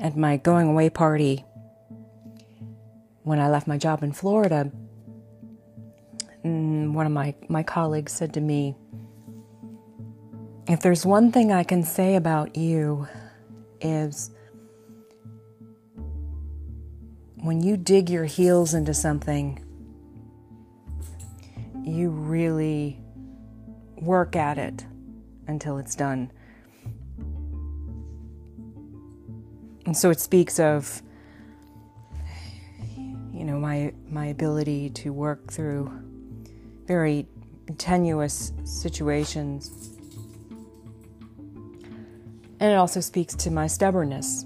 at my going away party when I left my job in Florida, mm, one of my, my colleagues said to me, If there's one thing I can say about you, is when you dig your heels into something, you really work at it until it's done. And so it speaks of you know my my ability to work through very tenuous situations. And it also speaks to my stubbornness.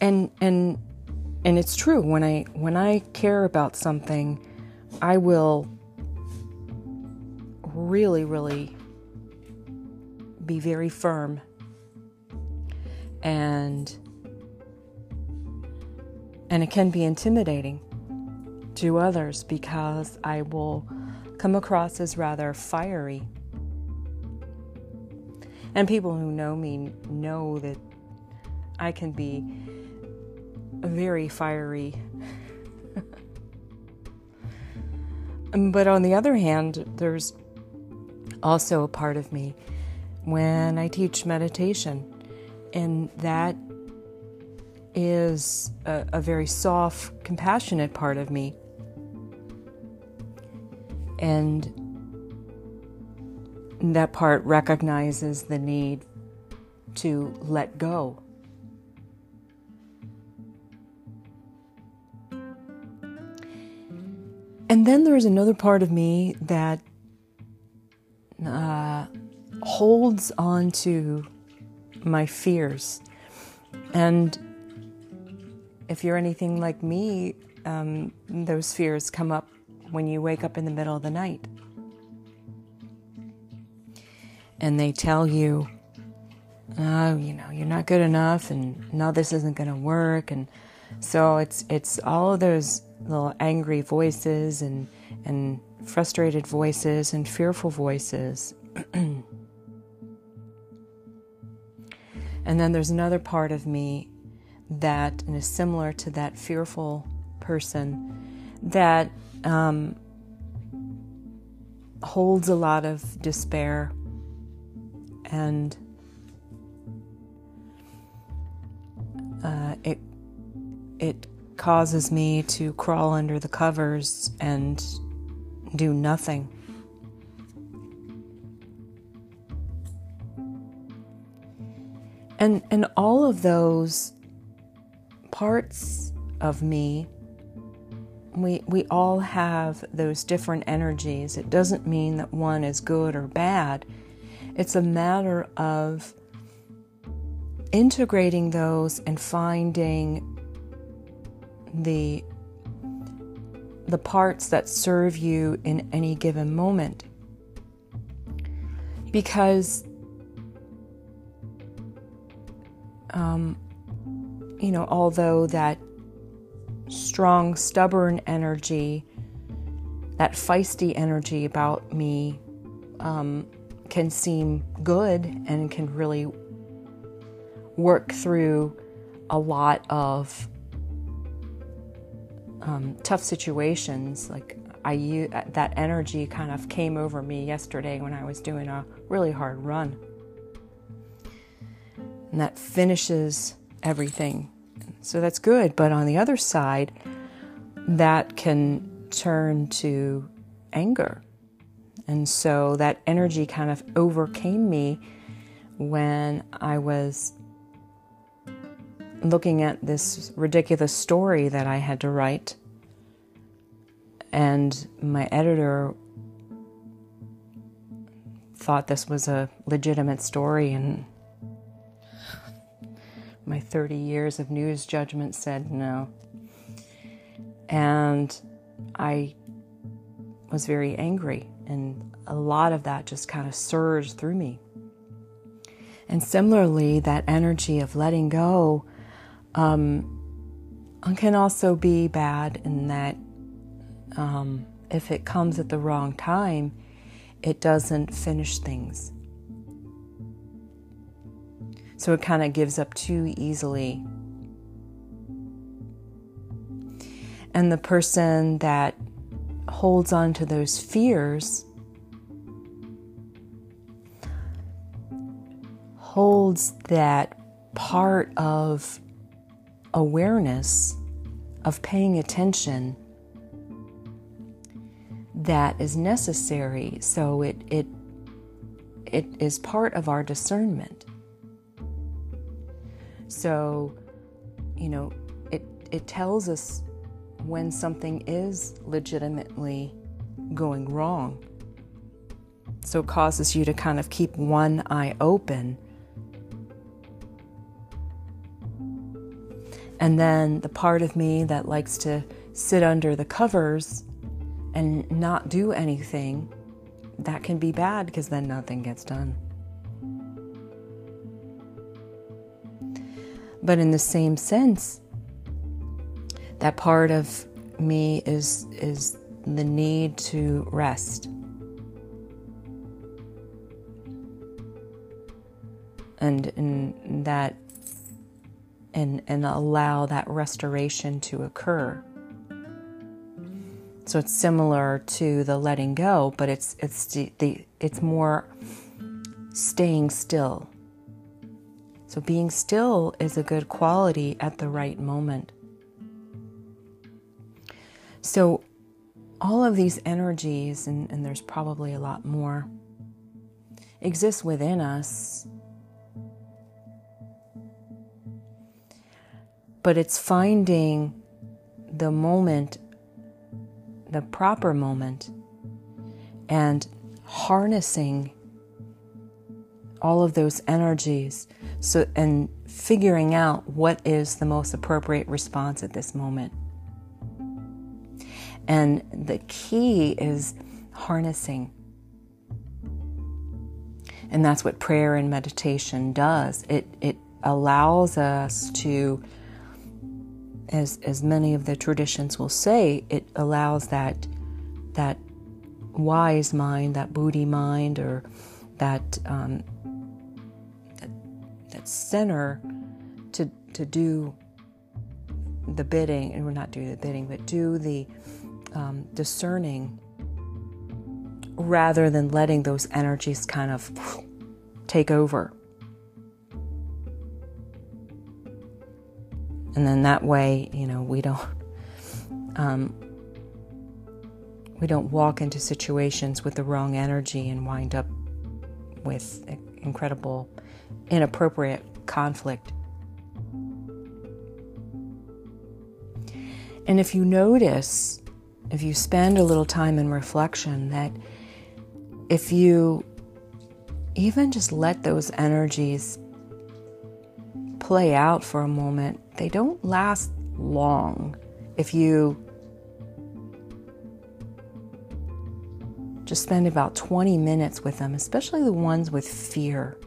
And and and it's true when I when I care about something, I will really really be very firm and and it can be intimidating to others because I will come across as rather fiery. And people who know me know that I can be very fiery. but on the other hand, there's also a part of me when I teach meditation, and that is a, a very soft, compassionate part of me. And that part recognizes the need to let go. And then there's another part of me that uh, holds on to my fears. And if you're anything like me, um, those fears come up when you wake up in the middle of the night. And they tell you, oh, you know, you're not good enough, and no, this isn't going to work. And so it's it's all of those little angry voices and and frustrated voices and fearful voices. and then there's another part of me that is similar to that fearful person that um, holds a lot of despair and uh, it it causes me to crawl under the covers and do nothing. And and all of those parts of me we we all have those different energies. It doesn't mean that one is good or bad. It's a matter of integrating those and finding the the parts that serve you in any given moment. Because um, you know, although that strong, stubborn energy, that feisty energy about me um, can seem good and can really work through a lot of um, tough situations. Like I, that energy kind of came over me yesterday when I was doing a really hard run, and that finishes everything. So that's good. But on the other side, that can turn to anger. And so that energy kind of overcame me when I was looking at this ridiculous story that I had to write. And my editor thought this was a legitimate story and my 30 years of news judgment said no. And I was very angry, and a lot of that just kind of surged through me. And similarly, that energy of letting go um, can also be bad in that um, if it comes at the wrong time, it doesn't finish things. So it kind of gives up too easily. And the person that holds on to those fears holds that part of awareness, of paying attention that is necessary. So it, it, it is part of our discernment. So, you know, it, it tells us when something is legitimately going wrong. So it causes you to kind of keep one eye open. And then the part of me that likes to sit under the covers and not do anything, that can be bad because then nothing gets done. But in the same sense, that part of me is is the need to rest. And, and that and and allow that restoration to occur. So it's similar to the letting go, but it's it's the, the it's more staying still. So being still is a good quality at the right moment. So all of these energies, and, and there's probably a lot more, exist within us. But it's finding the moment the proper moment and harnessing all of those energies so and figuring out what is the most appropriate response at this moment. And the key is harnessing. And that's what prayer and meditation does. It it allows us to as as many of the traditions will say, it allows that that wise mind, that Buddhi mind, or that um, that center to to do the bidding, and we're not do the bidding, but do the um, discerning rather than letting those energies kind of take over. and then that way, you know, we don't um, we don't walk into situations with the wrong energy and wind up with incredible, inappropriate conflict. And if you notice, if you spend a little time in reflection, that if you even just let those energies play out for a moment, they don't last long. If you just spend about 20 minutes with them, especially the ones with fear,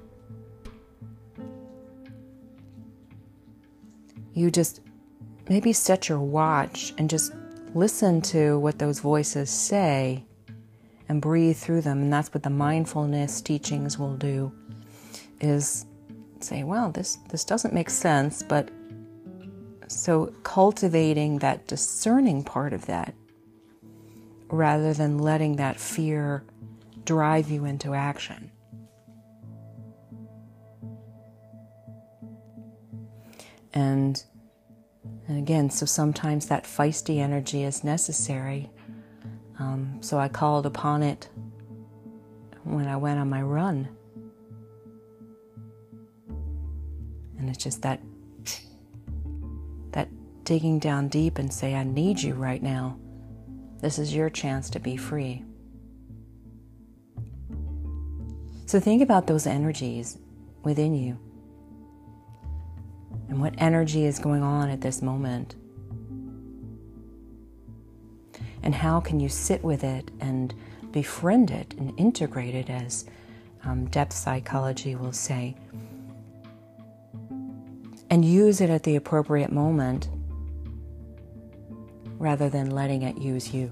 you just maybe set your watch and just listen to what those voices say and breathe through them and that's what the mindfulness teachings will do is say, well, this, this doesn't make sense, but so cultivating that discerning part of that rather than letting that fear drive you into action. And, and again, so sometimes that feisty energy is necessary. Um, so I called upon it when I went on my run. And it's just that that digging down deep and say, I need you right now. This is your chance to be free. So think about those energies within you and what energy is going on at this moment. And how can you sit with it and befriend it and integrate it, as um, depth psychology will say, and use it at the appropriate moment rather than letting it use you.